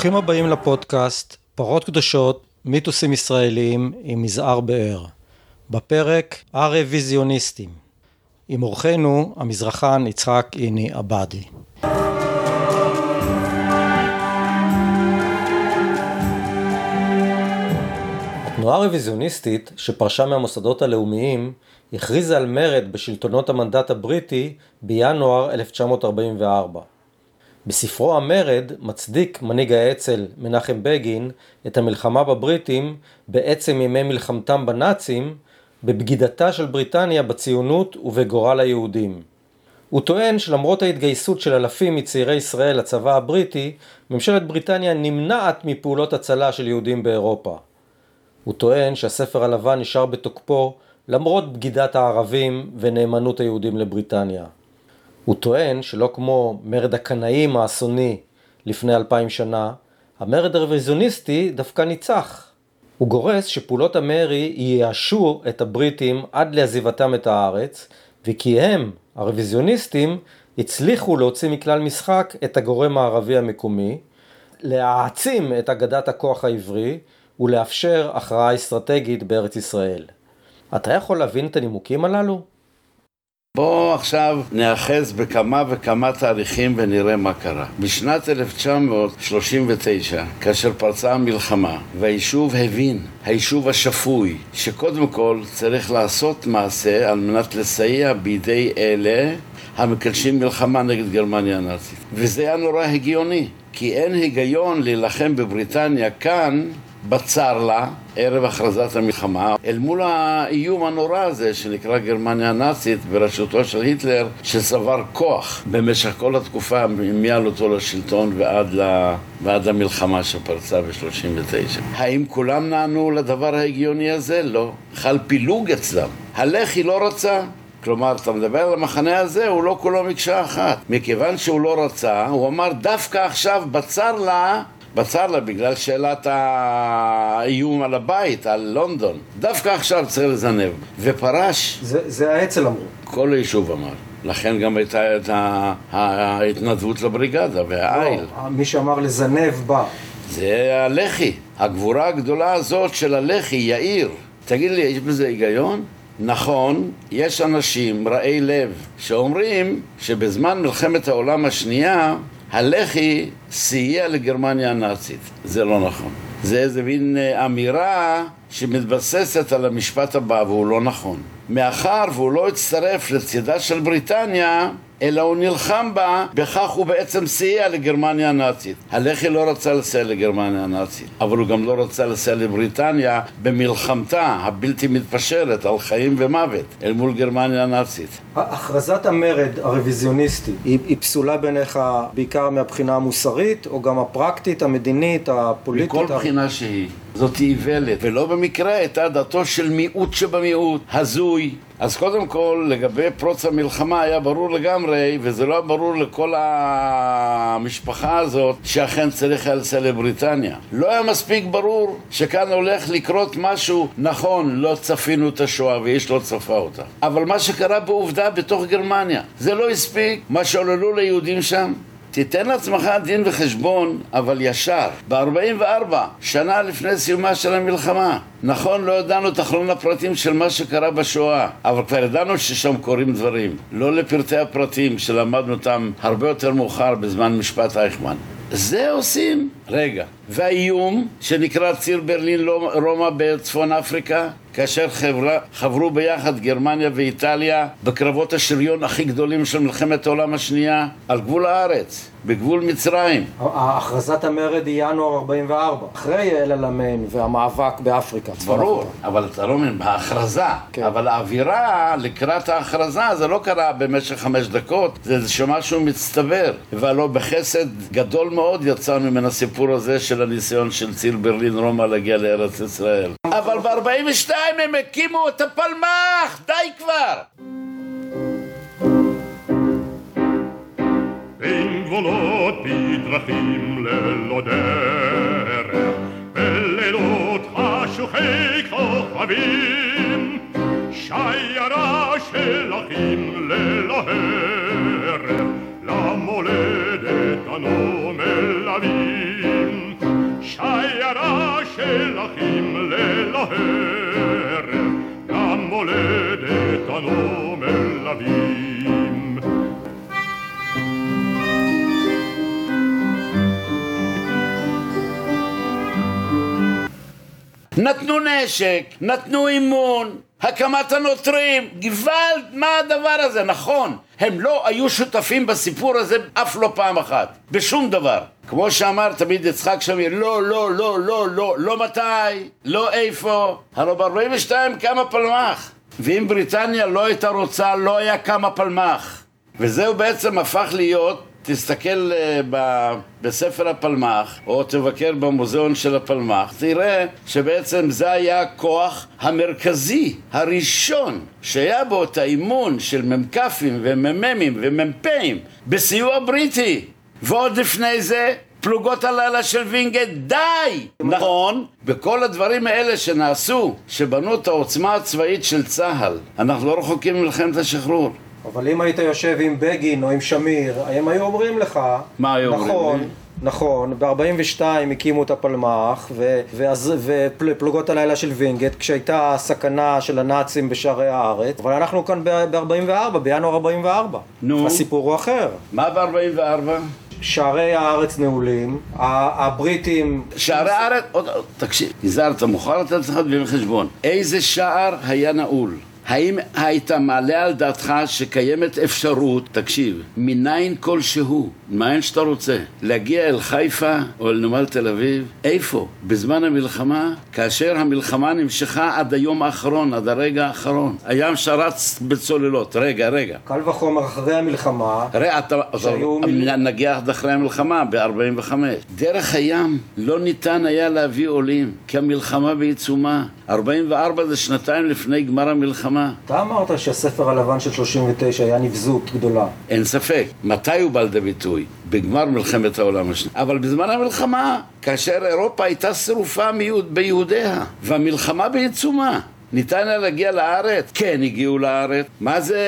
ברוכים הבאים לפודקאסט פרות קדושות, מיתוסים ישראליים עם מזער באר. בפרק הרוויזיוניסטים. עם אורחנו המזרחן יצחק איני עבדי. התנועה הרוויזיוניסטית שפרשה מהמוסדות הלאומיים הכריזה על מרד בשלטונות המנדט הבריטי בינואר 1944. בספרו המרד מצדיק מנהיג האצ"ל מנחם בגין את המלחמה בבריטים בעצם ימי מלחמתם בנאצים בבגידתה של בריטניה בציונות ובגורל היהודים. הוא טוען שלמרות ההתגייסות של אלפים מצעירי ישראל לצבא הבריטי, ממשלת בריטניה נמנעת מפעולות הצלה של יהודים באירופה. הוא טוען שהספר הלבן נשאר בתוקפו למרות בגידת הערבים ונאמנות היהודים לבריטניה. הוא טוען שלא כמו מרד הקנאים האסוני לפני אלפיים שנה, המרד הרוויזיוניסטי דווקא ניצח. הוא גורס שפעולות המרי ייאשו את הבריטים עד לעזיבתם את הארץ, וכי הם, הרוויזיוניסטים, הצליחו להוציא מכלל משחק את הגורם הערבי המקומי, להעצים את אגדת הכוח העברי ולאפשר הכרעה אסטרטגית בארץ ישראל. אתה יכול להבין את הנימוקים הללו? בואו עכשיו נאחז בכמה וכמה תאריכים ונראה מה קרה. בשנת 1939, כאשר פרצה המלחמה, והיישוב הבין, היישוב השפוי, שקודם כל צריך לעשות מעשה על מנת לסייע בידי אלה המקדשים מלחמה נגד גרמניה הנאצית. וזה היה נורא הגיוני, כי אין היגיון להילחם בבריטניה כאן בצר לה, ערב הכרזת המלחמה, אל מול האיום הנורא הזה שנקרא גרמניה הנאצית בראשותו של היטלר, שצבר כוח במשך כל התקופה מעלותו לשלטון ועד, ל... ועד למלחמה שפרצה ב-39. האם כולם נענו לדבר ההגיוני הזה? לא. חל פילוג אצלם. הלח"י לא רצה, כלומר, אתה מדבר על המחנה הזה, הוא לא כולו מקשה אחת. מכיוון שהוא לא רצה, הוא אמר דווקא עכשיו בצר לה בצר לה בגלל שאלת האיום על הבית, על לונדון. דווקא עכשיו צריך לזנב. ופרש... זה, זה האצ"ל אמרו. כל היישוב אמר. לכן גם הייתה את ההתנדבות לבריגדה והעיל. לא, מי שאמר לזנב בא. זה הלח"י. הגבורה הגדולה הזאת של הלח"י, יאיר. תגיד לי, יש בזה היגיון? נכון, יש אנשים רעי לב שאומרים שבזמן מלחמת העולם השנייה הלח"י סייע לגרמניה הנאצית. זה לא נכון. זה איזה מין אה, אמירה שמתבססת על המשפט הבא, והוא לא נכון. מאחר והוא לא הצטרף לצידה של בריטניה, אלא הוא נלחם בה, בכך הוא בעצם סייע לגרמניה הנאצית. הלח"י לא רצה לסייע לגרמניה הנאצית, אבל הוא גם לא רצה לסייע לבריטניה במלחמתה הבלתי מתפשרת על חיים ומוות אל מול גרמניה הנאצית. הכרזת המרד הרוויזיוניסטי היא, היא פסולה בעיניך בעיקר מהבחינה המוסרית או גם הפרקטית, המדינית, הפוליטית? מכל בחינה שהיא. זאת איוולת, ולא במקרה הייתה דתו של מיעוט שבמיעוט, הזוי. אז קודם כל, לגבי פרוץ המלחמה היה ברור לגמרי, וזה לא ברור לכל המשפחה הזאת, שאכן צריך היה לסייע לבריטניה. לא היה מספיק ברור שכאן הולך לקרות משהו, נכון, לא צפינו את השואה ואיש לא צפה אותה. אבל מה שקרה בעובדה בתוך גרמניה, זה לא הספיק, מה שעוללו ליהודים שם, תיתן לעצמך דין וחשבון, אבל ישר. ב-44, שנה לפני סיומה של המלחמה. נכון, לא ידענו את אחרון הפרטים של מה שקרה בשואה, אבל כבר ידענו ששם קורים דברים. לא לפרטי הפרטים שלמדנו אותם הרבה יותר מאוחר בזמן משפט אייכמן. זה עושים. רגע. והאיום שנקרא ציר ברלין רומא בצפון אפריקה, כאשר חברה, חברו ביחד גרמניה ואיטליה בקרבות השריון הכי גדולים של מלחמת העולם השנייה על גבול הארץ, בגבול מצרים. הכרזת המרד היא ינואר 44, אחרי אל אלמיין והמאבק באפריקה. ברור, אבל אתה לא מבין, בהכרזה. כן. אבל האווירה לקראת ההכרזה זה לא קרה במשך חמש דקות, זה איזשהו משהו מצטבר. והלא בחסד גדול מאוד יצאנו מן הסיפור הזה של הניסיון של ציר ברלין רומא להגיע לארץ ישראל. אבל ב-42 הם הקימו את הפלמ"ח, די כבר! גבולות בדרכים ללא דרך, בלילות חשוכי כוכבים, שיירה של אחים ללא הרף, למולדת אנו מלווים. שיירה של אחים ליל הערב, גם מולדת אנו מלווים. נתנו נשק, נתנו אימון, הקמת הנוטרים, גוואלד, מה הדבר הזה? נכון, הם לא היו שותפים בסיפור הזה אף לא פעם אחת, בשום דבר. כמו שאמר תמיד יצחק שמיר, לא, לא, לא, לא, לא, לא מתי, לא איפה. הלוא ב-42 קמה פלמ"ח, ואם בריטניה לא הייתה רוצה, לא היה קמה פלמ"ח. וזהו בעצם הפך להיות תסתכל ב, בספר הפלמ"ח, או תבקר במוזיאון של הפלמ"ח, תראה שבעצם זה היה הכוח המרכזי, הראשון, שהיה בו את האימון של מ"כים ומ"מים ומ"פים בסיוע בריטי. ועוד לפני זה, פלוגות הלילה של וינגייט, די! נכון, בכל הדברים האלה שנעשו, שבנו את העוצמה הצבאית של צה"ל, אנחנו לא רחוקים ממלחמת השחרור. אבל אם היית יושב עם בגין או עם שמיר, הם היו אומרים לך, מה היו אומרים נכון, לי? נכון, ב-42 הקימו את הפלמ"ח ופלוגות הלילה של וינגייט כשהייתה הסכנה של הנאצים בשערי הארץ אבל אנחנו כאן ב-44, בינואר 44 נו. הסיפור הוא אחר מה ב-44? שערי הארץ נעולים, הבריטים שערי הארץ, תקשיב, יזהר, אתה מוכן לתת לך דין חשבון. איזה שער היה נעול? האם היית מעלה על דעתך שקיימת אפשרות, תקשיב, מניין כלשהו, מאין שאתה רוצה, להגיע אל חיפה או אל נמל תל אביב? איפה? בזמן המלחמה? כאשר המלחמה נמשכה עד היום האחרון, עד הרגע האחרון. הים שרץ בצוללות. רגע, רגע. קל וחומר אחרי המלחמה ראה, אתה, שהיו אתה מיל- נגיע עד אחרי המלחמה ב-45. דרך הים לא ניתן היה להביא עולים, כי המלחמה בעיצומה. 44 זה שנתיים לפני גמר המלחמה. אתה אמרת שהספר הלבן של 39 היה נבזות גדולה אין ספק. מתי הוא בא לידי ביטוי? בגמר מלחמת העולם השנייה. אבל בזמן המלחמה, כאשר אירופה הייתה שרופה מיהוד, ביהודיה, והמלחמה בעיצומה. ניתן היה להגיע לארץ? כן, הגיעו לארץ. מה זה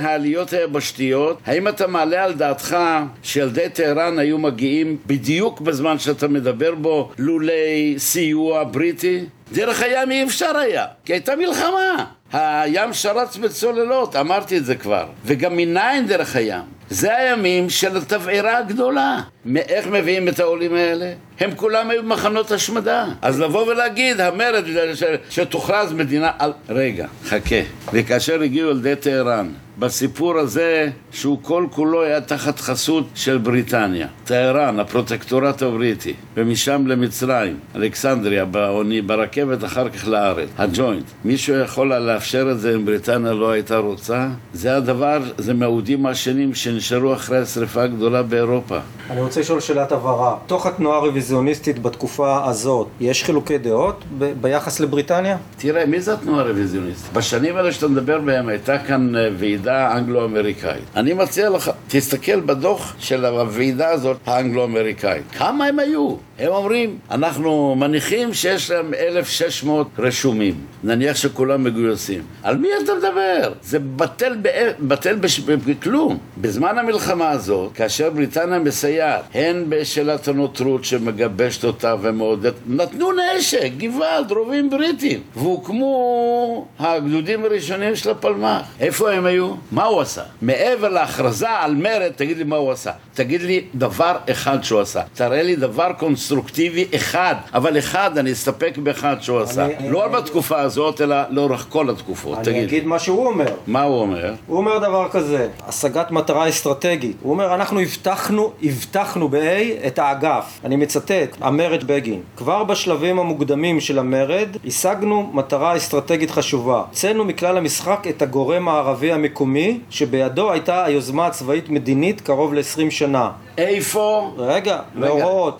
העליות היבשתיות? האם אתה מעלה על דעתך שילדי טהרן היו מגיעים בדיוק בזמן שאתה מדבר בו לולי סיוע בריטי? דרך הים אי אפשר היה, כי הייתה מלחמה. הים שרץ בצוללות, אמרתי את זה כבר. וגם מניין דרך הים. זה הימים של התבערה הגדולה. מאיך מביאים את העולים האלה? הם כולם היו במחנות השמדה. אז לבוא ולהגיד, המרד ש- שתוכרז מדינה... על... רגע, חכה. וכאשר הגיעו ילדי טהרן, בסיפור הזה, שהוא כל כולו היה תחת חסות של בריטניה. טהרן, הפרוטקטורט הבריטי, ומשם למצרים, אלכסנדריה, באוני, ברכבת, אחר כך לארץ. הג'וינט. מישהו יכול היה לאפשר את זה אם בריטניה לא הייתה רוצה? זה הדבר, זה מהאודים השנים שנשארו אחרי השרפה הגדולה באירופה. אני רוצה לשאול שאלת הבהרה. תוך התנועה הרוויזיוניסטית בתקופה הזאת, יש חילוקי דעות ב- ביחס לבריטניה? תראה, מי זה התנועה הרוויזיוניסטית? בשנים האלה שאתה מדבר בהם הייתה כאן אה, ועידה אנגלו-אמריקאית. אני מציע לך, תסתכל בדוח של הוועידה הזאת, האנגלו-אמריקאית. כמה הם היו? הם אומרים, אנחנו מניחים שיש להם 1,600 רשומים. נניח שכולם מגויסים. על מי אתה מדבר? זה בטל, בא- בטל בש... בכלום. בזמן המלחמה הזאת, כאשר בריטניה מסייעת, הן בשאלת הנוטרות שמגבשת אותה ומעודדת, נתנו נשק, גבעד, רובים בריטים, והוקמו הגדודים הראשונים של הפלמ"ח. איפה הם היו? מה הוא עשה? מעבר להכרזה על מרד, תגיד לי מה הוא עשה. תגיד לי דבר אחד שהוא עשה. תראה לי דבר קונסטרוקטיבי אחד, אבל אחד, אני אסתפק באחד שהוא עשה. אני- לא אני- בתקופה הזאת, אלא לאורך כל התקופות. אני תגיד. אגיד מה שהוא אומר. מה הוא אומר? הוא אומר דבר כזה, השגת מטרה אסטרטגית. הוא אומר, אנחנו הבטחנו, הבטחנו ב-A את האגף. אני מצטט, המרד בגין. כבר בשלבים המוקדמים של המרד, השגנו מטרה אסטרטגית חשובה. הוצאנו מכלל המשחק את הגורם הערבי המקומי, שבידו הייתה היוזמה הצבאית-מדינית קרוב ל-20 שנה. איפה? רגע, מאורעות?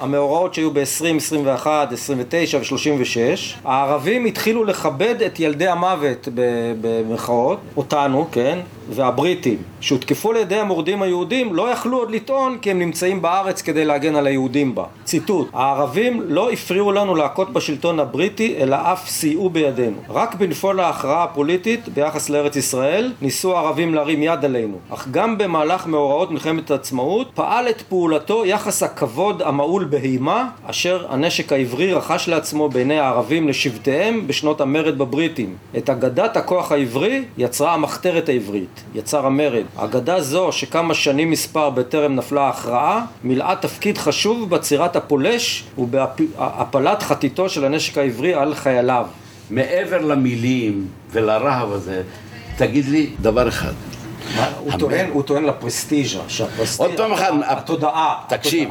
המאורעות, שהיו ב-20, 21, 29 ו-36, הערבים התחילו לכבד את ילדי המוות במרכאות, אותנו, כן, והבריטים שהותקפו על ידי המורדים היהודים לא יכלו עוד לטעון כי הם נמצאים בארץ כדי להגן על היהודים בה. ציטוט: הערבים לא הפריעו לנו להכות בשלטון הבריטי אלא אף סייעו בידינו. רק בנפול ההכרעה הפוליטית ביחס לארץ ישראל ניסו הערבים להרים יד עלינו. אך גם במהלך מאורעות מלחמת העצמאות פעל את פעולתו יחס הכבוד המהול בהימה אשר הנשק העברי רכש לעצמו בעיני הערבים לשבטיהם בשנות המרד בבריטים. את אגדת הכוח העברי יצרה המחתרת העברית, יצר המרד. אגדה זו שכמה שנים מספר בטרם נפלה ההכרעה מילאה תפקיד חשוב בעצירת הפולש ובהפלת חתיתו של הנשק העברי על חייליו. מעבר למילים ולרהב הזה, תגיד לי דבר אחד. הוא טוען, הוא טוען לפרסטיז'ה, שהפרסטיז'ה, עוד פעם אחת, התודעה, תקשיב,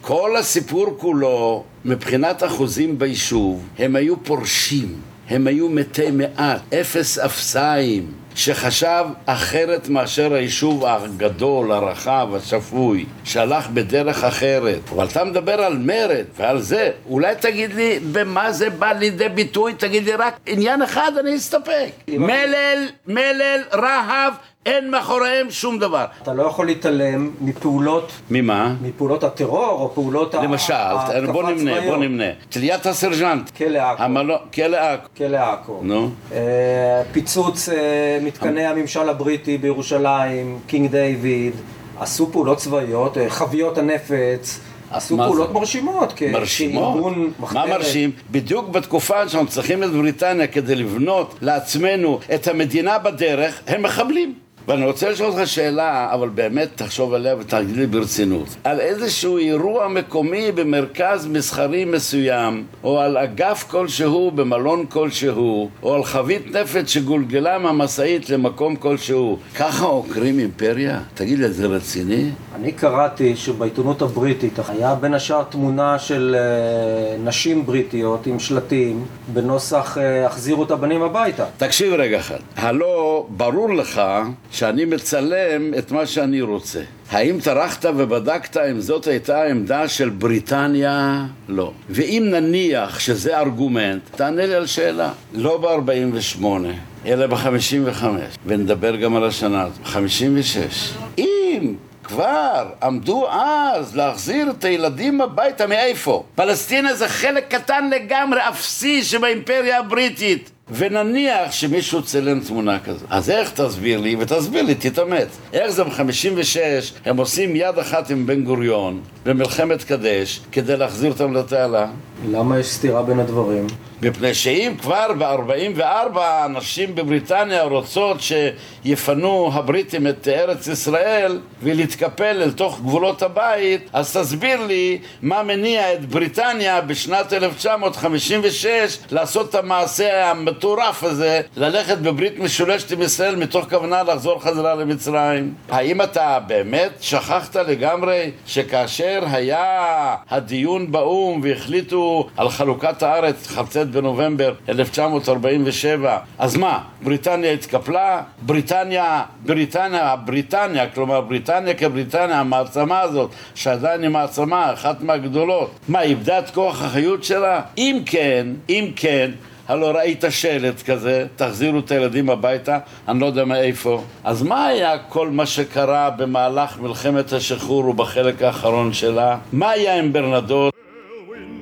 כל הסיפור כולו, מבחינת אחוזים ביישוב, הם היו פורשים, הם היו מתי מעט, אפס אפסיים, שחשב אחרת מאשר היישוב הגדול, הרחב, השפוי, שהלך בדרך אחרת. אבל אתה מדבר על מרד ועל זה, אולי תגיד לי במה זה בא לידי ביטוי, תגיד לי רק עניין אחד, אני אסתפק. מלל, מלל, רהב, אין מאחוריהם שום דבר. אתה לא יכול להתעלם מפעולות, ממה? מפעולות הטרור או פעולות למשל, ההתקפה בוא נמנה. בוא נמנה. תליית הסרג'נט. כלא עכו. המלון, כלא עכו. כלא עכו. נו. אה, פיצוץ אה, מתקני הממשל הבריטי בירושלים, קינג דיוויד, עשו פעולות צבאיות, אה, חביות הנפץ, עשו פעולות זה? מרשימות, כ- מרשימות? מה. מרשים? בדיוק בתקופה שאנחנו צריכים את בריטניה כדי לבנות לעצמנו את המדינה בדרך, הם מחבלים. ואני רוצה לשאול אותך שאלה, אבל באמת תחשוב עליה ותגיד לי ברצינות. על איזשהו אירוע מקומי במרכז מסחרי מסוים, או על אגף כלשהו במלון כלשהו, או על חבית נפץ שגולגלה מהמשאית למקום כלשהו, ככה עוקרים אימפריה? תגיד לי, זה רציני? אני קראתי שבעיתונות הבריטית היה בין השאר תמונה של אה, נשים בריטיות עם שלטים בנוסח אה, החזירו את הבנים הביתה. תקשיב רגע אחד, הלא ברור לך שאני מצלם את מה שאני רוצה. האם טרחת ובדקת אם זאת הייתה העמדה של בריטניה? לא. ואם נניח שזה ארגומנט, תענה לי על שאלה. לא ב-48, אלא ב-55, ונדבר גם על השנה הזאת, 56. אם כבר עמדו אז להחזיר את הילדים הביתה מאיפה? פלסטינה זה חלק קטן לגמרי, אפסי שבאימפריה הבריטית. ונניח שמישהו צילם תמונה כזאת. אז איך תסביר לי, ותסביר לי, תתאמץ. איך זה ב-56 הם עושים יד אחת עם בן גוריון במלחמת קדש כדי להחזיר אותם לתעלה? למה יש סתירה בין הדברים? מפני שאם כבר ב-44 הנשים בבריטניה רוצות שיפנו הבריטים את ארץ ישראל ולהתקפל אל תוך גבולות הבית, אז תסביר לי מה מניע את בריטניה בשנת 1956 לעשות את המעשה המטורף הזה, ללכת בברית משולשת עם ישראל מתוך כוונה לחזור חזרה למצרים. האם אתה באמת שכחת לגמרי שכאשר היה הדיון באו"ם והחליטו על חלוקת הארץ, כ"ט בנובמבר 1947, אז מה, בריטניה התקפלה? בריטניה, בריטניה, בריטניה, כלומר בריטניה כבריטניה, המעצמה הזאת, שעדיין היא מעצמה, אחת מהגדולות, מה, איבדה את כוח החיות שלה? אם כן, אם כן, הלא ראית שלט כזה, תחזירו את הילדים הביתה, אני לא יודע מאיפה. אז מה היה כל מה שקרה במהלך מלחמת השחרור ובחלק האחרון שלה? מה היה עם ברנדות?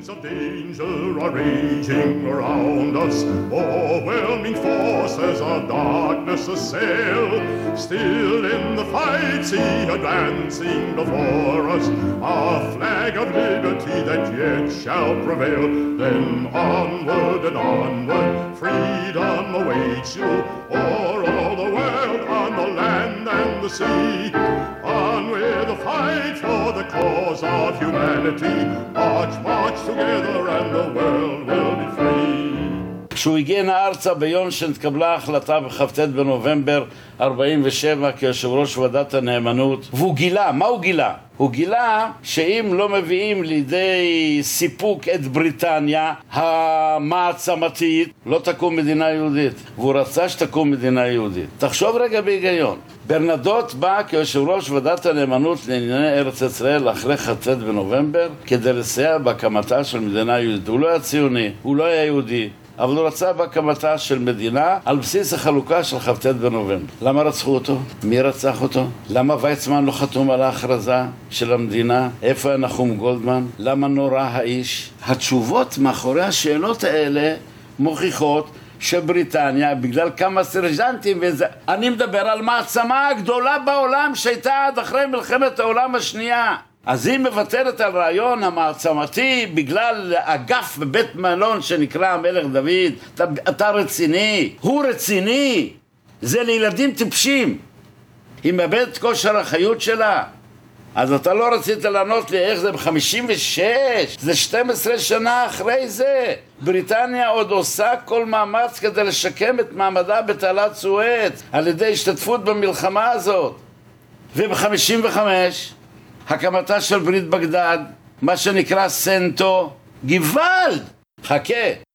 Winds of danger are raging around us. Overwhelming forces of darkness assail. Still in the fight, see advancing before us a flag of liberty that yet shall prevail. Then onward and onward, freedom awaits you o'er all the world, on the land and the sea. On with the fight for cause of humanity. March, march together, and the world will be free. כשהוא הגיע הנה ארצה ביום שנתקבלה ההחלטה בכ"ט בנובמבר 47 כיושב ראש ועדת הנאמנות והוא גילה, מה הוא גילה? הוא גילה שאם לא מביאים לידי סיפוק את בריטניה המעצמתית לא תקום מדינה יהודית. והוא רצה שתקום מדינה יהודית. תחשוב רגע בהיגיון. ברנדוט בא כיושב ראש ועדת הנאמנות לענייני ארץ ישראל אחרי כ"ט בנובמבר כדי לסייע בהקמתה של מדינה יהודית. הוא לא היה ציוני, הוא לא היה יהודי אבל הוא רצה בהקמתה של מדינה על בסיס החלוקה של כ"ט בנובמבר. למה רצחו אותו? מי רצח אותו? למה ויצמן לא חתום על ההכרזה של המדינה? איפה היה נחום גולדמן? למה נורא האיש? התשובות מאחורי השאלות האלה מוכיחות שבריטניה, בגלל כמה סרג'נטים וזה... אני מדבר על מעצמה הגדולה בעולם שהייתה עד אחרי מלחמת העולם השנייה. אז היא מוותרת על רעיון המעצמתי בגלל אגף בבית מלון שנקרא המלך דוד. אתה, אתה רציני? הוא רציני! זה לילדים טיפשים. היא מאבדת כושר החיות שלה. אז אתה לא רצית לענות לי איך זה ב-56, זה 12 שנה אחרי זה. בריטניה עוד עושה כל מאמץ כדי לשקם את מעמדה בתעלת סואץ על ידי השתתפות במלחמה הזאת. וב-55, הקמתה של ברית בגדד, מה שנקרא סנטו, גוואלד, חכה.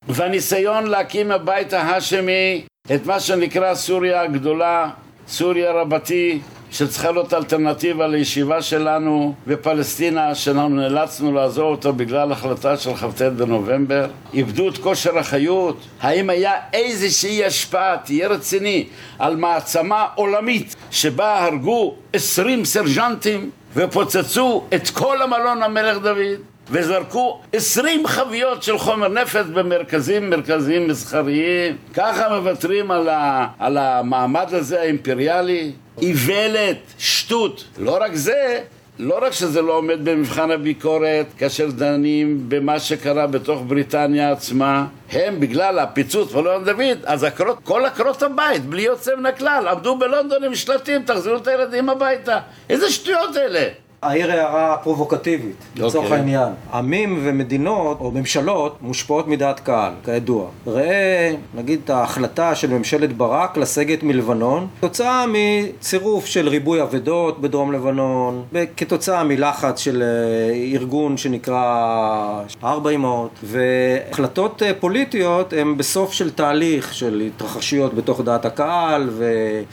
והניסיון להקים הבית ההאשמי, את מה שנקרא סוריה הגדולה, סוריה רבתי, שצריכה להיות אלטרנטיבה לישיבה שלנו בפלסטינה, שאנחנו נאלצנו לעזור אותה בגלל החלטה של כ"ט בנובמבר. איבדו את כושר החיות. האם היה איזושהי השפעה, תהיה רציני, על מעצמה עולמית שבה הרגו עשרים סרג'נטים ופוצצו את כל המלון המלך דוד? וזרקו עשרים חביות של חומר נפץ במרכזים מרכזיים מסחריים. ככה מוותרים על, ה, על המעמד הזה האימפריאלי? איוולת, שטות. לא רק זה, לא רק שזה לא עומד במבחן הביקורת כאשר דנים במה שקרה בתוך בריטניה עצמה, הם בגלל הפיצוץ ולא דוד, אז הקרות, כל עקרות הבית, בלי יוצא מן הכלל, עמדו בלונדון עם שלטים, תחזירו את הילדים הביתה. איזה שטויות אלה? העיר הערה פרובוקטיבית, לצורך okay. העניין. עמים ומדינות או ממשלות מושפעות מדעת קהל, כידוע. ראה, נגיד, את ההחלטה של ממשלת ברק לסגת מלבנון, כתוצאה מצירוף של ריבוי אבדות בדרום לבנון, כתוצאה מלחץ של אה, ארגון שנקרא ארבע אמהות, והחלטות אה, פוליטיות הן בסוף של תהליך של התרחשויות בתוך דעת הקהל,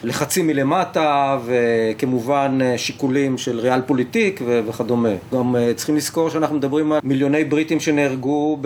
ולחצים מלמטה, וכמובן אה, שיקולים של ריאל פוליטי. תיק וכדומה. גם uh, צריכים לזכור שאנחנו מדברים על מיליוני בריטים שנהרגו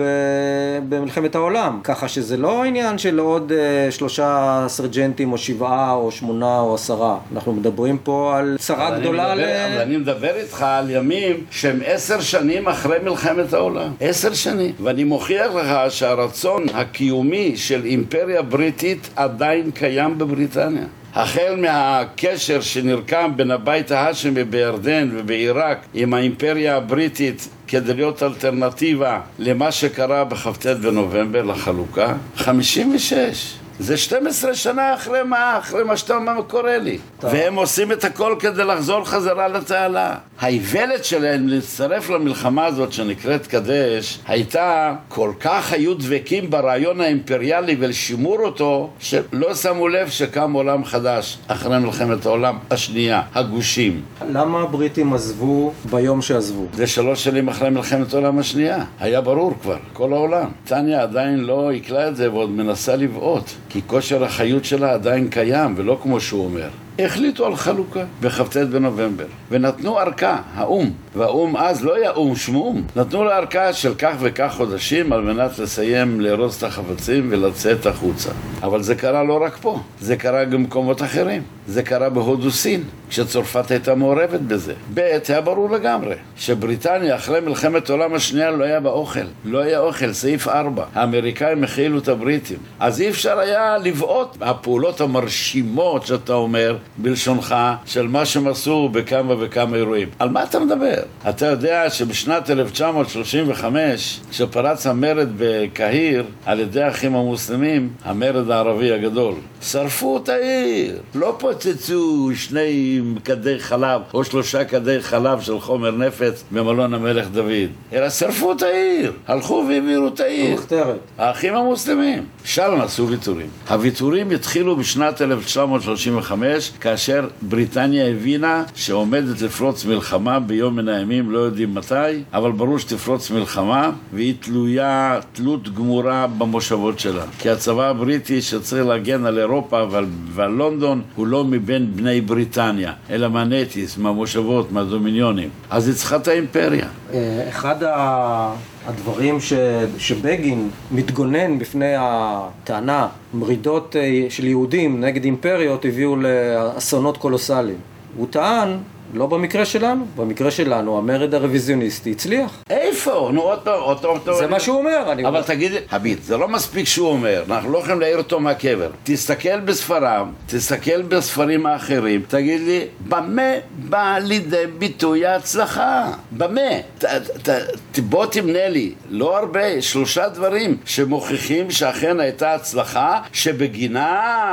במלחמת העולם, ככה שזה לא עניין של עוד uh, שלושה סרג'נטים או שבעה או שמונה או עשרה. אנחנו מדברים פה על צרה גדולה ל... אבל אני מדבר איתך על ימים שהם עשר שנים אחרי מלחמת העולם. עשר שנים. ואני מוכיח לך שהרצון הקיומי של אימפריה בריטית עדיין קיים בבריטניה. החל מהקשר שנרקם בין הבית ההאשמי בירדן ובעיראק עם האימפריה הבריטית כדי להיות אלטרנטיבה למה שקרה בכ"ט בנובמבר לחלוקה, 56 זה 12 שנה אחרי מה, אחרי מה שאתה אומר קורה לי. טוב. והם עושים את הכל כדי לחזור חזרה לתעלה. האיוולת שלהם להצטרף למלחמה הזאת שנקראת קדש, הייתה, כל כך היו דבקים ברעיון האימפריאלי ולשימור אותו, שלא שמו לב שקם עולם חדש אחרי מלחמת העולם השנייה, הגושים. למה הבריטים עזבו ביום שעזבו? זה שלוש שנים אחרי מלחמת העולם השנייה. היה ברור כבר, כל העולם. טניה עדיין לא עיכלה את זה ועוד מנסה לבעוט. כי כושר החיות שלה עדיין קיים, ולא כמו שהוא אומר. החליטו על חלוקה בכ"ט בנובמבר, ונתנו ארכה, האו"ם, והאו"ם אז לא היה או"ם שמום, נתנו לה ארכה של כך וכך חודשים על מנת לסיים לארוז את החפצים ולצאת החוצה. אבל זה קרה לא רק פה, זה קרה גם במקומות אחרים. זה קרה בהודו סין, כשצרפת הייתה מעורבת בזה. ב', היה ברור לגמרי, שבריטניה אחרי מלחמת העולם השנייה לא היה בה אוכל. לא היה אוכל, סעיף 4. האמריקאים הכילו את הבריטים. אז אי אפשר היה לבעוט הפעולות המרשימות שאתה אומר, בלשונך, של מה שהם עשו בכמה וכמה אירועים. על מה אתה מדבר? אתה יודע שבשנת 1935, כשפרץ המרד בקהיר על ידי האחים המוסלמים, המרד הערבי הגדול, שרפו את העיר. לא פוצצו שני כדי חלב או שלושה כדי חלב של חומר נפץ במלון המלך דוד, אלא שרפו את העיר. הלכו והעבירו את העיר. המחתרת. האחים המוסלמים. שם עשו ויתורים. הוויתורים התחילו בשנת 1935, כאשר בריטניה הבינה שעומדת לפרוץ מלחמה ביום מן הימים, לא יודעים מתי, אבל ברור שתפרוץ מלחמה, והיא תלויה תלות גמורה במושבות שלה. כי הצבא הבריטי שצריך להגן על אירופה ועל, ועל לונדון הוא לא מבין בני בריטניה, אלא מהנטיס, מהמושבות, מהדומיניונים. אז היא צריכה את האימפריה. אה, אחד ה... הדברים ש, שבגין מתגונן בפני הטענה, מרידות אה, של יהודים נגד אימפריות הביאו לאסונות קולוסליים. הוא טען לא במקרה שלנו, במקרה שלנו המרד הרוויזיוניסטי הצליח. איפה? נו עוד פעם, עוד פעם. זה מה שהוא אומר. אני אבל. תגיד, חביב, זה לא מספיק שהוא אומר, אנחנו לא יכולים להעיר אותו מהקבר. תסתכל בספריו, תסתכל בספרים האחרים, תגיד לי, במה בא לידי ביטוי ההצלחה? במה? ת- ת- ת- בוא תמנה לי, לא הרבה, שלושה דברים שמוכיחים שאכן הייתה הצלחה, שבגינה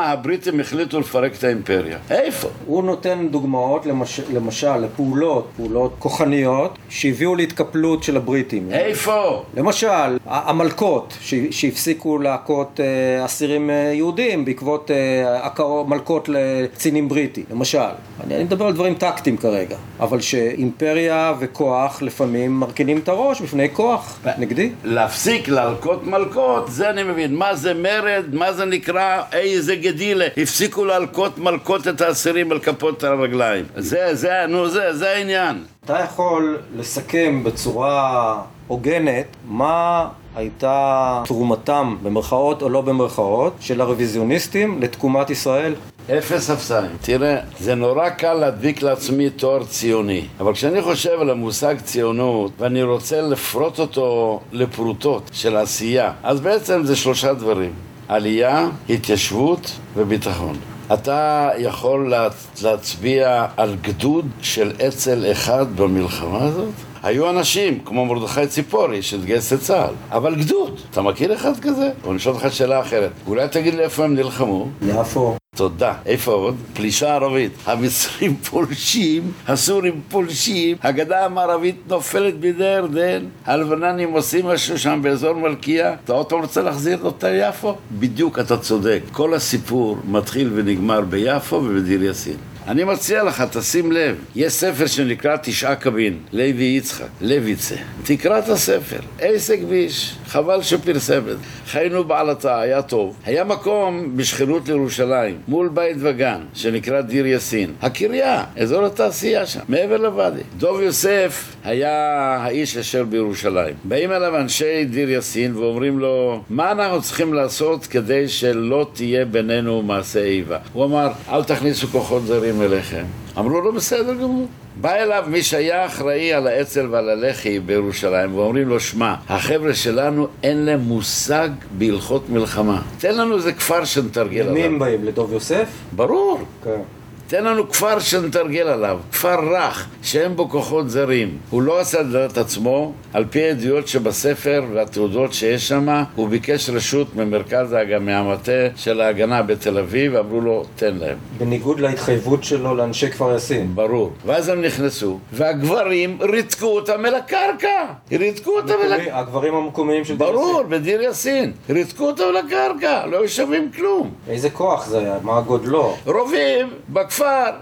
הבריטים החליטו לפרק את האימפריה. איפה? הוא נותן דוגמאות למש... למשל לפעולות, פעולות כוחניות שהביאו להתקפלות של הבריטים. איפה? למשל, המלקות שהפסיקו להכות אה, אסירים אה, יהודים בעקבות אה, מלקות לקצינים בריטי, למשל. אני, אני מדבר על דברים טקטיים כרגע, אבל שאימפריה וכוח לפעמים מרכינים את הראש בפני כוח נגדי. להפסיק להלקות מלקות, זה אני מבין. מה זה מרד? מה זה נקרא? איזה גדילה. הפסיקו להלקות מלקות את האסירים על כפות הרגליים. זה, זה, נו, זה, זה העניין. אתה יכול לסכם בצורה הוגנת מה הייתה תרומתם, במרכאות או לא במרכאות, של הרוויזיוניסטים לתקומת ישראל? אפס אפסיים. תראה, זה נורא קל להדביק לעצמי תואר ציוני, אבל כשאני חושב על המושג ציונות, ואני רוצה לפרוט אותו לפרוטות של עשייה, אז בעצם זה שלושה דברים. עלייה, התיישבות וביטחון. אתה יכול לה- להצביע על גדוד של אצ"ל אחד במלחמה הזאת? היו אנשים, כמו מרדכי ציפורי, שהתגייס לצה"ל, אבל גדוד. אתה מכיר אחד כזה? אני אשאל אותך שאלה אחרת. אולי תגיד לי איפה הם נלחמו? יפו. תודה. איפה עוד? פלישה ערבית. המצרים פולשים, הסורים פולשים, הגדה המערבית נופלת בידי ירדן, הלבננים עושים משהו שם באזור מלכיה, אתה עוד פעם רוצה להחזיר אותה ליפו? בדיוק, אתה צודק. כל הסיפור מתחיל ונגמר ביפו ובדיר יאסין. אני מציע לך, תשים לב, יש ספר שנקרא תשעה קבין, לוי יצחק, לויצה. תקרא את הספר, איזה כביש, חבל שפרסם את זה. חיינו בעלתה, היה טוב. היה מקום בשכנות לירושלים, מול בית וגן, שנקרא דיר יאסין. הקריה, אזור התעשייה שם, מעבר לוואדי. דוב יוסף היה האיש אשר בירושלים. באים אליו אנשי דיר יאסין ואומרים לו, מה אנחנו צריכים לעשות כדי שלא תהיה בינינו מעשה איבה? הוא אמר, אל תכניסו כוחות זרים אליכם. אמרו לו, בסדר גמור. בא אליו מי שהיה אחראי על האצ"ל ועל הלח"י בירושלים ואומרים לו, שמע, החבר'ה שלנו אין להם מושג בהלכות מלחמה. תן לנו איזה כפר שנתרגל למי עליו. הם באים? לדוב יוסף? ברור. כן. תן לנו כפר שנתרגל עליו, כפר רך, שאין בו כוחות זרים. הוא לא עשה את דעת עצמו, על פי העדויות שבספר והתעודות שיש שם, הוא ביקש רשות ממרכז ההגנה, מהמטה של ההגנה בתל אביב, אמרו לו, תן להם. בניגוד להתחייבות שלו לאנשי כפר יאסין. ברור. ואז הם נכנסו, והגברים ריתקו אותם אל הקרקע. ריתקו אותם אל הקרקע. הגברים המקומיים של דיר ברור, יאסין. בדיר יאסין. ריתקו אותם אל הקרקע, לא היו שווים כלום. איזה כוח זה היה? מה גודלו? רובים בכפר,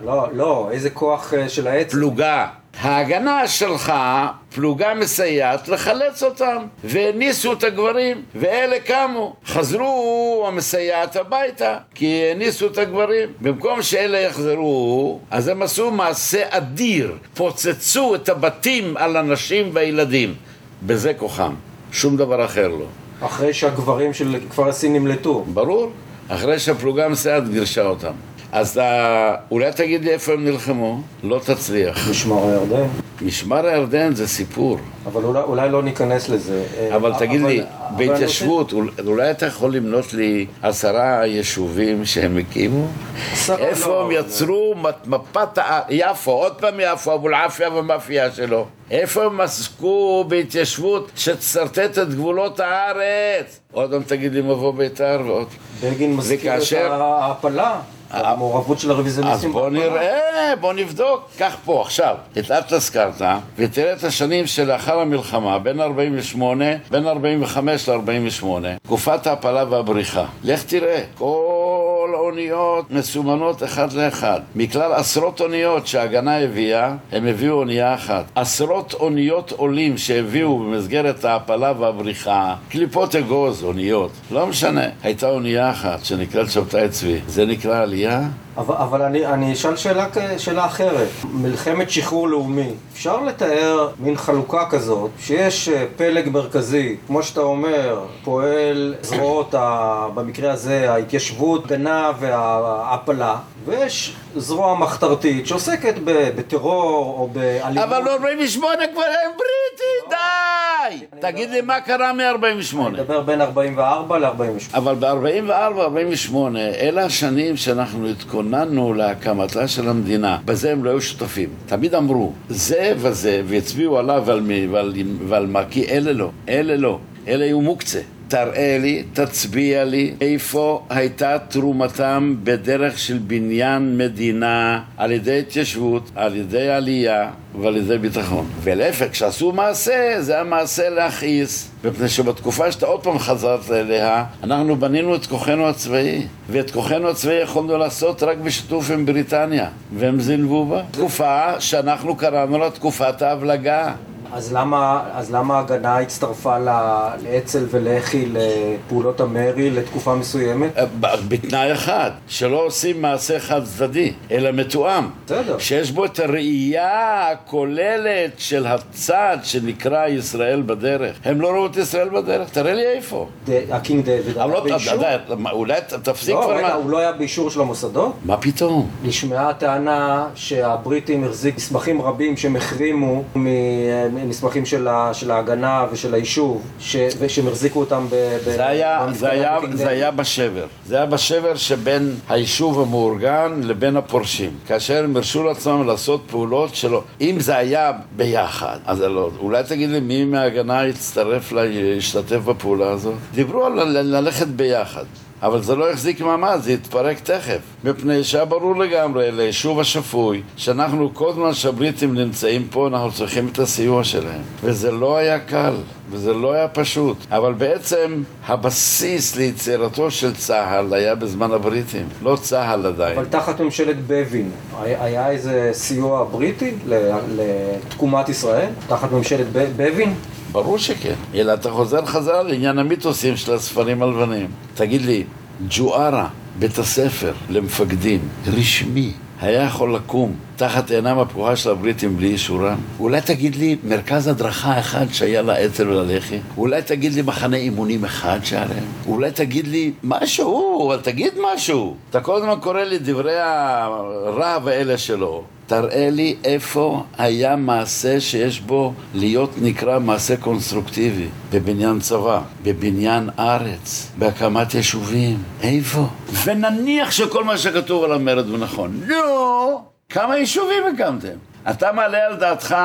לא, לא, איזה כוח אה, של העץ? פלוגה. ההגנה שלך, פלוגה מסייעת לחלץ אותם, והניסו את הגברים, ואלה קמו. חזרו המסייעת הביתה, כי הניסו את הגברים. במקום שאלה יחזרו, אז הם עשו מעשה אדיר, פוצצו את הבתים על הנשים והילדים. בזה כוחם, שום דבר אחר לא. אחרי שהגברים של כפר יאסין נמלטו. ברור? אחרי שהפלוגה המסייעת גירשה אותם. אז אתה, אולי תגיד לי איפה הם נלחמו? לא תצליח. משמר הירדן. משמר הירדן זה סיפור, אבל אולי, אולי לא ניכנס לזה. אה, אבל תגיד לי, אבל בהתיישבות, אול- אולי אתה יכול למנות לי עשרה יישובים שהם הקימו? עשרה, איפה לא, הם זה- יצרו מפ- מפת. יפו, עוד פעם יפו, אבולעפיה והמאפייה שלו. איפה הם עסקו בהתיישבות שתשרטט את גבולות הארץ? עוד פעם תגיד לי מבוא בית"ר ועוד. בגין מזכיר וכאשר- את ההעפלה, המעורבות של אז הרוויזיוניסטים. בוא בהעפלה. נראה, בוא נבדוק. קח פה עכשיו את אטלס קרתא, ותראה את השנים שלאחר המלחמה, בין 48, בין 45 ל-48, תקופת ההפלה והבריחה. לך תראה, כל האוניות מסומנות אחד לאחד. מכלל עשרות אוניות שההגנה הביאה, הם הביאו אונייה אחת. עשרות אוניות עולים שהביאו במסגרת ההפלה והבריחה, קליפות אגוז, אוניות, לא משנה. הייתה אונייה אחת שנקראת שבתאי צבי. זה נקרא עלייה? אבל, אבל אני, אני אשאל שאלה, שאלה אחרת. מלחמת שחרור לאומי, אפשר לתאר מין חלוקה כזאת, שיש אה, פלג מרכזי, כמו שאתה אומר, פועל זרועות, ה, במקרה הזה, ההתיישבות, הגנה וההעפלה, ויש זרוע מחתרתית שעוסקת בטרור או באלימות. אבל ב-48 כבר אין בריטי, די! תגיד לי מה קרה מ-48. אני מדבר בין 44 ל-48. אבל ב-44-48, אלה השנים שאנחנו התכוננו להקמתה של המדינה. בזה הם לא היו שותפים. תמיד אמרו, זה וזה, והצביעו עליו ועל ועל, ועל מה, כי אלה לא, אלה לא. אלה היו מוקצה. תראה לי, תצביע לי, איפה הייתה תרומתם בדרך של בניין מדינה על ידי התיישבות, על ידי עלייה ועל ידי ביטחון. ולהפך, כשעשו מעשה, זה היה מעשה להכעיס. מפני שבתקופה שאתה עוד פעם חזרת אליה, אנחנו בנינו את כוחנו הצבאי. ואת כוחנו הצבאי יכולנו לעשות רק בשיתוף עם בריטניה. והם זינבו בה. תקופה שאנחנו קראנו לה תקופת ההבלגה. אז למה, אז למה ההגנה הצטרפה לאצ"ל ולח"י לפעולות המרי לתקופה מסוימת? אה, בתנאי אחד, שלא עושים מעשה חד צדדי, אלא מתואם. בסדר. שיש בו את הראייה הכוללת של הצד שנקרא ישראל בדרך. הם לא ראו את ישראל בדרך, תראה לי איפה. הקינג דיוויד היה לא, באישור? אולי תפסיק לא, כבר רגע, הוא לא היה באישור של המוסדות? מה פתאום? נשמעה טענה שהבריטים החזיק מסמכים רבים שהם החרימו מסמכים של, ה, של ההגנה ושל היישוב, ש, ושהם החזיקו אותם ב... זה, היה, זה, היה, זה היה בשבר. זה היה בשבר שבין היישוב המאורגן לבין הפורשים. כאשר הם הרשו לעצמם לעשות פעולות שלא... אם זה היה ביחד, אז לא... אולי תגיד לי מי מההגנה יצטרף להשתתף בפעולה הזאת? דיברו על ללכת ביחד. אבל זה לא החזיק מעמד, זה התפרק תכף. מפני שהיה ברור לגמרי ליישוב השפוי, שאנחנו כל זמן שהבריטים נמצאים פה, אנחנו צריכים את הסיוע שלהם. וזה לא היה קל, וזה לא היה פשוט. אבל בעצם הבסיס ליצירתו של צה"ל היה בזמן הבריטים, לא צה"ל עדיין. אבל תחת ממשלת בבין, היה איזה סיוע בריטי לתקומת ישראל? תחת ממשלת בבין? ברור שכן. אלא אתה חוזר חזרה לעניין המיתוסים של הספרים הלבנים. תגיד לי, ג'וארה, בית הספר למפקדים, רשמי, היה יכול לקום תחת עינם הפקוחה של הבריטים בלי אישורם? אולי תגיד לי מרכז הדרכה אחד שהיה לאצ"ל וללח"י? אולי תגיד לי מחנה אימונים אחד שהיה להם? אולי תגיד לי משהו, אבל תגיד משהו. אתה כל הזמן קורא לי דברי הרהב האלה שלו. תראה לי איפה היה מעשה שיש בו להיות נקרא מעשה קונסטרוקטיבי בבניין צבא, בבניין ארץ, בהקמת יישובים. איפה? ונניח שכל מה שכתוב על המרד הוא נכון. לא! כמה יישובים הקמתם? אתה מעלה על דעתך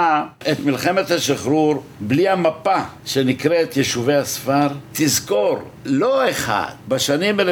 את מלחמת השחרור בלי המפה שנקראת יישובי הספר? תזכור, לא אחד, בשנים 1936-38,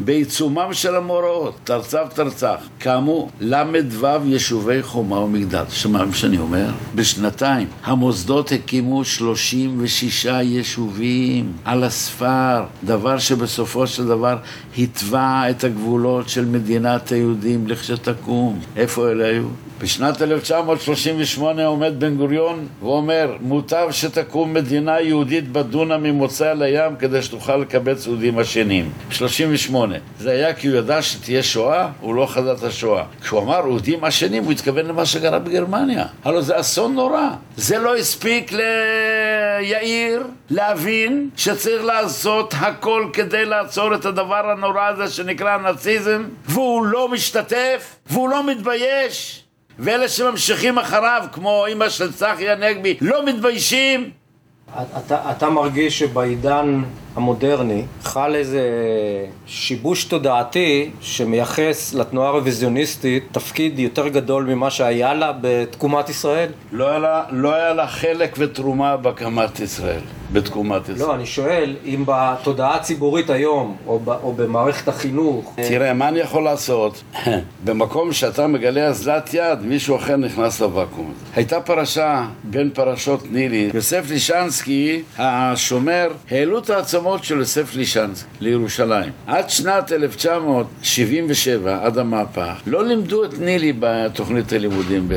בעיצומם של המוראות, תרצב תרצח, קמו ל"ו יישובי חומה ומגדל. שמע מה שאני אומר? בשנתיים המוסדות הקימו 36 יישובים על הספר, דבר שבסופו של דבר התווה את הגבולות של מדינת היהודים לכשתקום. איפה אלה היו? בשנת 1938 עומד בן גוריון ואומר, מוטב שתקום מדינה יהודית בדונה ממוצא לים כדי שתוכל לקבץ יהודים השנים. 38. זה היה כי הוא ידע שתהיה שואה, הוא לא חזה את השואה. כשהוא אמר יהודים השנים, הוא התכוון למה שקרה בגרמניה. הלוא זה אסון נורא. זה לא הספיק ליאיר להבין שצריך לעשות הכל כדי לעצור את הדבר הנורא הזה שנקרא הנאציזם, והוא לא משתתף, והוא לא מתבייש. ואלה שממשיכים אחריו, כמו אימא של צחי הנגבי, לא מתביישים? אתה, אתה מרגיש שבעידן המודרני חל איזה שיבוש תודעתי שמייחס לתנועה הרוויזיוניסטית תפקיד יותר גדול ממה שהיה לה בתקומת ישראל? לא היה לה, לא היה לה חלק ותרומה בהקמת ישראל. בתקומת ישראל. לא, אני שואל, אם בתודעה הציבורית היום, או, ב, או במערכת החינוך... תראה, מה אני יכול לעשות? במקום שאתה מגלה אזלת יד, מישהו אחר נכנס לוואקום. הייתה פרשה בין פרשות נילי. יוסף לישנסקי, השומר, העלו את העצמות של יוסף לישנסקי לירושלים. עד שנת 1977, עד המהפך, לא לימדו את נילי בתוכנית הלימודים ב-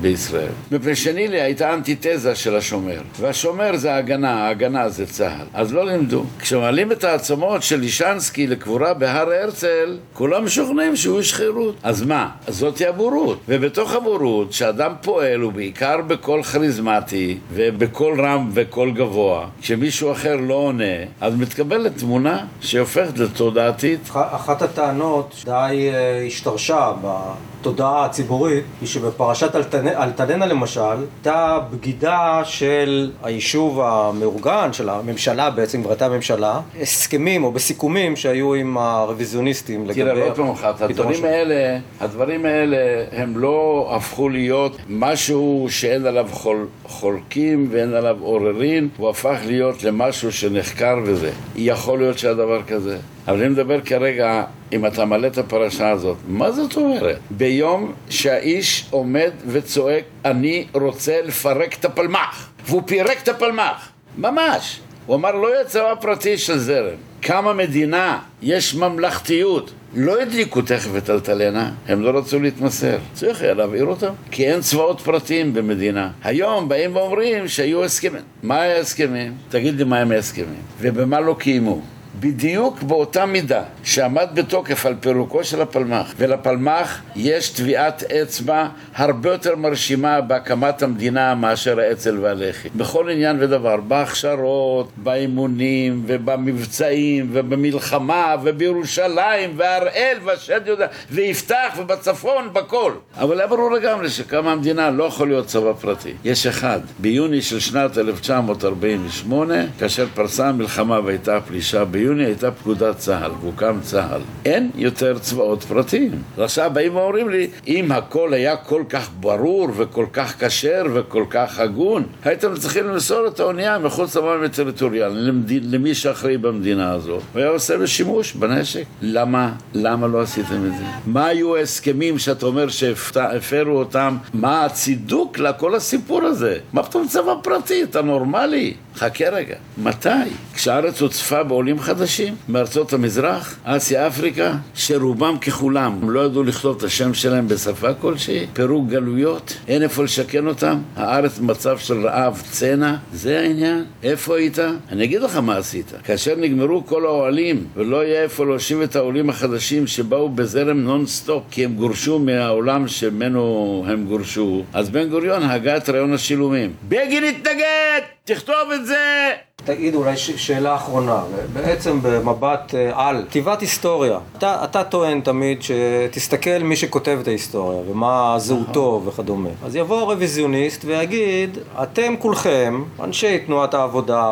בישראל. מפני שנילי הייתה אנטיתזה של השומר, והשומר זה הגנה. ההגנה זה צה"ל. אז לא לימדו. כשמעלים את העצמות של לישנסקי לקבורה בהר הרצל, כולם משוכנעים שהוא איש חירות. אז מה? זאתי הבורות. ובתוך הבורות, שאדם פועל, ובעיקר בקול כריזמטי, ובקול רם וקול גבוה, כשמישהו אחר לא עונה, אז מתקבלת תמונה שהופכת לתודעתית. אחת הטענות די אה, השתרשה בתודעה הציבורית היא שבפרשת אלטלנה למשל הייתה בגידה של היישוב המאורגן, של הממשלה בעצם, גברתי הממשלה, הסכמים או בסיכומים שהיו עם הרוויזיוניסטים לגבי... תראה, לא פעם אחת, הדברים האלה, הדברים האלה הם לא הפכו להיות משהו שאין עליו חול, חולקים ואין עליו עוררין, הוא הפך להיות למשהו שנחקר וזה. יכול להיות שהיה דבר כזה. אבל אני מדבר כרגע, אם אתה מעלה את הפרשה הזאת, מה זאת אומרת? ביום שהאיש עומד וצועק, אני רוצה לפרק את הפלמ"ח, והוא פירק את הפלמ"ח, ממש. הוא אמר, לא יהיה צבא פרטי של זרם. קמה מדינה, יש ממלכתיות. לא הדליקו תכף את אלטלנה, הם לא רצו להתמסר. צריך היה להבעיר אותם, כי אין צבאות פרטיים במדינה. היום באים ואומרים שהיו הסכמים. מה היה הסכמים? תגיד לי מה הם ההסכמים, ובמה לא קיימו. בדיוק באותה מידה שעמד בתוקף על פירוקו של הפלמ"ח ולפלמ"ח יש טביעת אצבע הרבה יותר מרשימה בהקמת המדינה מאשר האצ"ל והלח"י. בכל עניין ודבר, בהכשרות, באימונים ובמבצעים ובמלחמה ובירושלים והראל והשד יודע ויפתח ובצפון בכל. אבל היה ברור לגמרי שקמה המדינה לא יכול להיות צבא פרטי. יש אחד ביוני של שנת 1948 כאשר פרסה המלחמה והייתה פלישה ביוני ביוני הייתה פקודת צה"ל, והוקם צה"ל. אין יותר צבאות פרטיים. ועכשיו באים ואומרים לי, אם הכל היה כל כך ברור וכל כך כשר וכל כך הגון, הייתם צריכים למסור את האונייה מחוץ למים הטריטוריאליים למי שאחראי במדינה הזאת, והיה עושה בשימוש בנשק. למה? למה לא עשיתם את זה? מה היו ההסכמים שאתה אומר שהפרו אותם? מה הצידוק לכל הסיפור הזה? מה פתאום צבא פרטי? אתה נורמלי? חכה רגע. מתי? כשהארץ הוצפה בעולים חדשים מארצות המזרח, אסיה, אפריקה, שרובם ככולם לא ידעו לכתוב את השם שלהם בשפה כלשהי, קיבוץ גלויות, אין איפה לשכן אותם, הארץ במצב של רעב, צנע, זה העניין. איפה היית? אני אגיד לך מה עשית. כאשר נגמרו כל האוהלים ולא היה איפה להושיב את העולים החדשים שבאו בזרם נונסטופ כי הם גורשו מהעולם שממנו הם גורשו, אז בן גוריון הגה את רעיון השילומים. בגין התנגד! תכתוב את זה! ぜ תגיד אולי ש- שאלה אחרונה, בעצם במבט אה, על, כתיבת היסטוריה. אתה, אתה טוען תמיד שתסתכל מי שכותב את ההיסטוריה ומה זהותו וכדומה. אז יבוא הרוויזיוניסט ויגיד, אתם כולכם, אנשי תנועת העבודה,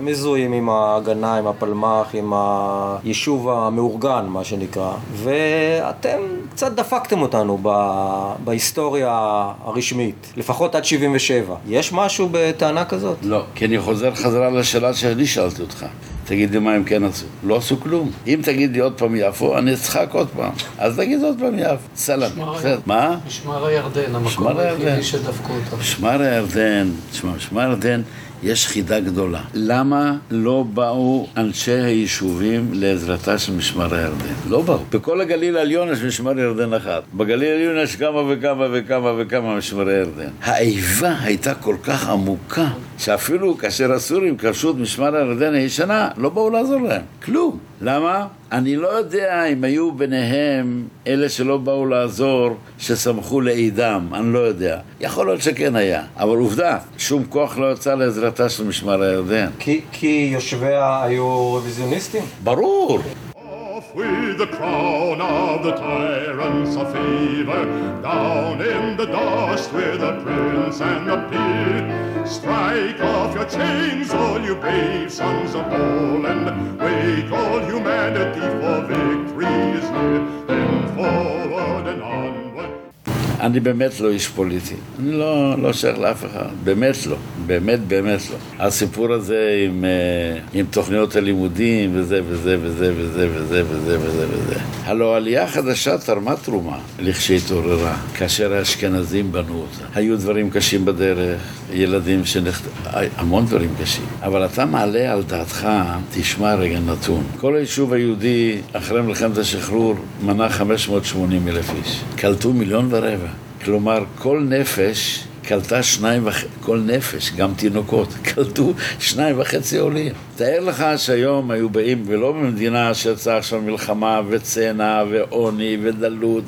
מזוהים עם ההגנה, עם הפלמ"ח, עם היישוב המאורגן, מה שנקרא, ואתם קצת דפקתם אותנו ב- בהיסטוריה הרשמית, לפחות עד 77. יש משהו בטענה כזאת? לא, כי אני חוזר חזרה חזרה לשאלה שאני שאלתי אותך. תגיד לי מה הם כן עשו. לא עשו כלום. אם תגיד לי עוד פעם יפו, אני אצחק עוד פעם. אז תגיד עוד פעם יפו. סלאם. מה? משמר הירדן, המקום היחידי שדפקו אותם. משמר הירדן, תשמע, משמר הירדן יש חידה גדולה. למה לא באו אנשי היישובים לעזרתה של משמר הירדן? לא באו. בכל הגליל העליון יש משמר ירדן אחת. בגליל העליון יש כמה וכמה וכמה וכמה משמרי ירדן. האיבה הייתה כל כך עמוקה, שאפילו כאשר הסורים כבשו את משמר הירדן הישנה, לא באו לעזור להם. כלום. למה? אני לא יודע אם היו ביניהם אלה שלא באו לעזור, שסמכו לאידם, אני לא יודע. יכול להיות שכן היה, אבל עובדה, שום כוח לא יצא לעזרתה של משמר הירדן. כי, כי יושביה היו רוויזיוניסטים? ברור. With the crown of the tyrants of favor, down in the dust with the prince and the peer. Strike off your chains, all you brave sons of Poland, wake all humanity for victory is near. Then forward and onward. אני באמת לא איש פוליטי, אני לא, לא שייך לאף אחד, באמת לא, באמת באמת לא. הסיפור הזה עם, אה, עם תוכניות הלימודים וזה וזה וזה וזה וזה וזה וזה וזה. הלוא העלייה החדשה תרמה תרומה לכשהתעוררה, כאשר האשכנזים בנו אותה. היו דברים קשים בדרך, ילדים שנחת... המון דברים קשים. אבל אתה מעלה על דעתך, תשמע רגע נתון. כל היישוב היהודי אחרי מלחמת השחרור מנה 580 אלף איש. קלטו מיליון ורבע. כלומר, כל נפש קלטה שניים וחצי, כל נפש, גם תינוקות, קלטו שניים וחצי עולים. תאר לך שהיום היו באים, ולא במדינה שיצאה עכשיו מלחמה וצנע ועוני ודלות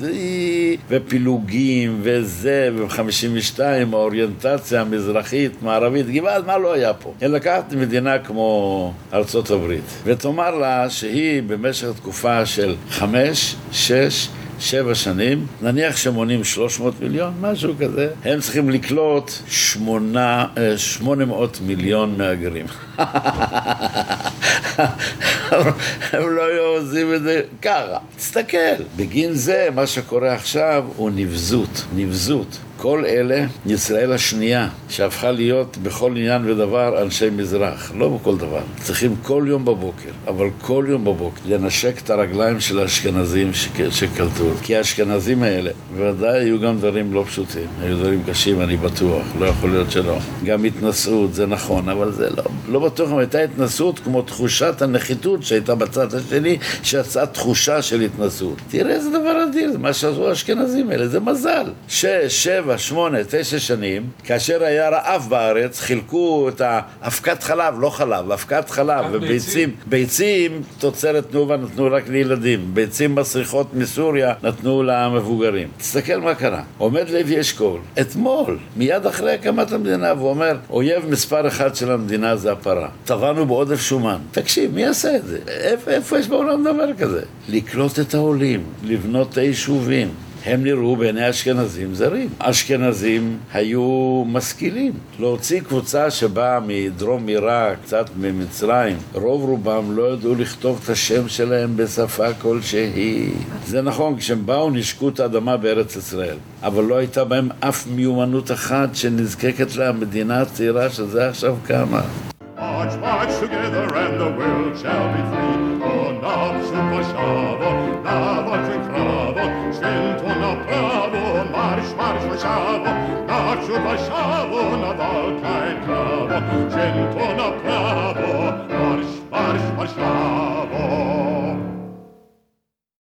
ופילוגים וזה, וב-52 האוריינטציה המזרחית, מערבית, גבעת, מה לא היה פה? אלא לקחת מדינה כמו ארצות הברית, ותאמר לה שהיא במשך תקופה של חמש, שש, שבע שנים, נניח שמונים 300 מיליון, משהו כזה, הם צריכים לקלוט שמונה, 800 אה, מיליון מהגרים. הם לא היו עושים את זה ככה. תסתכל, בגין זה מה שקורה עכשיו הוא נבזות, נבזות. כל אלה, ישראל השנייה, שהפכה להיות בכל עניין ודבר אנשי מזרח, לא בכל דבר. צריכים כל יום בבוקר, אבל כל יום בבוקר, לנשק את הרגליים של האשכנזים שקלטו. כי האשכנזים האלה, בוודאי היו גם דברים לא פשוטים, היו דברים קשים, אני בטוח, לא יכול להיות שלא. גם התנשאות, זה נכון, אבל זה לא, לא בטוח אם הייתה התנשאות כמו תחושת הנחיתות שהייתה בצד השני, שיצאה תחושה של התנשאות. תראה איזה דבר אדיר, מה שעשו האשכנזים האלה, זה מזל. שש, שבע, שמונה, תשע שנים, כאשר היה רעב בארץ, חילקו את האבקת חלב, לא חלב, אבקת חלב וביצים. ביצים, תוצרת תנובה נתנו רק לילדים. ביצים מסריחות מסוריה נתנו למבוגרים. תסתכל מה קרה. עומד לוי אשכול, אתמול, מיד אחרי הקמת המדינה, ואומר, אויב מספר אחד של המדינה זה הפרה. טבענו בעודף שומן. תקשיב, מי יעשה את זה? איפה, איפה יש בעולם דבר כזה? לקלוט את העולים, לבנות את היישובים. הם נראו בעיני אשכנזים זרים. אשכנזים היו משכילים. להוציא קבוצה שבאה מדרום עיראק, קצת ממצרים, רוב רובם לא ידעו לכתוב את השם שלהם בשפה כלשהי. זה נכון, כשהם באו נשקו את האדמה בארץ ישראל, אבל לא הייתה בהם אף מיומנות אחת שנזקקת למדינה הצעירה שזה עכשיו קמה. march, march together, and the world shall be free. O naprzód Warszawo, na walczę krawo, March, na prawo, marsz, marsz Warszawo. Naprzód Warszawo, na walkę krawo, święto na prawo, marsz, marsz Warszawo.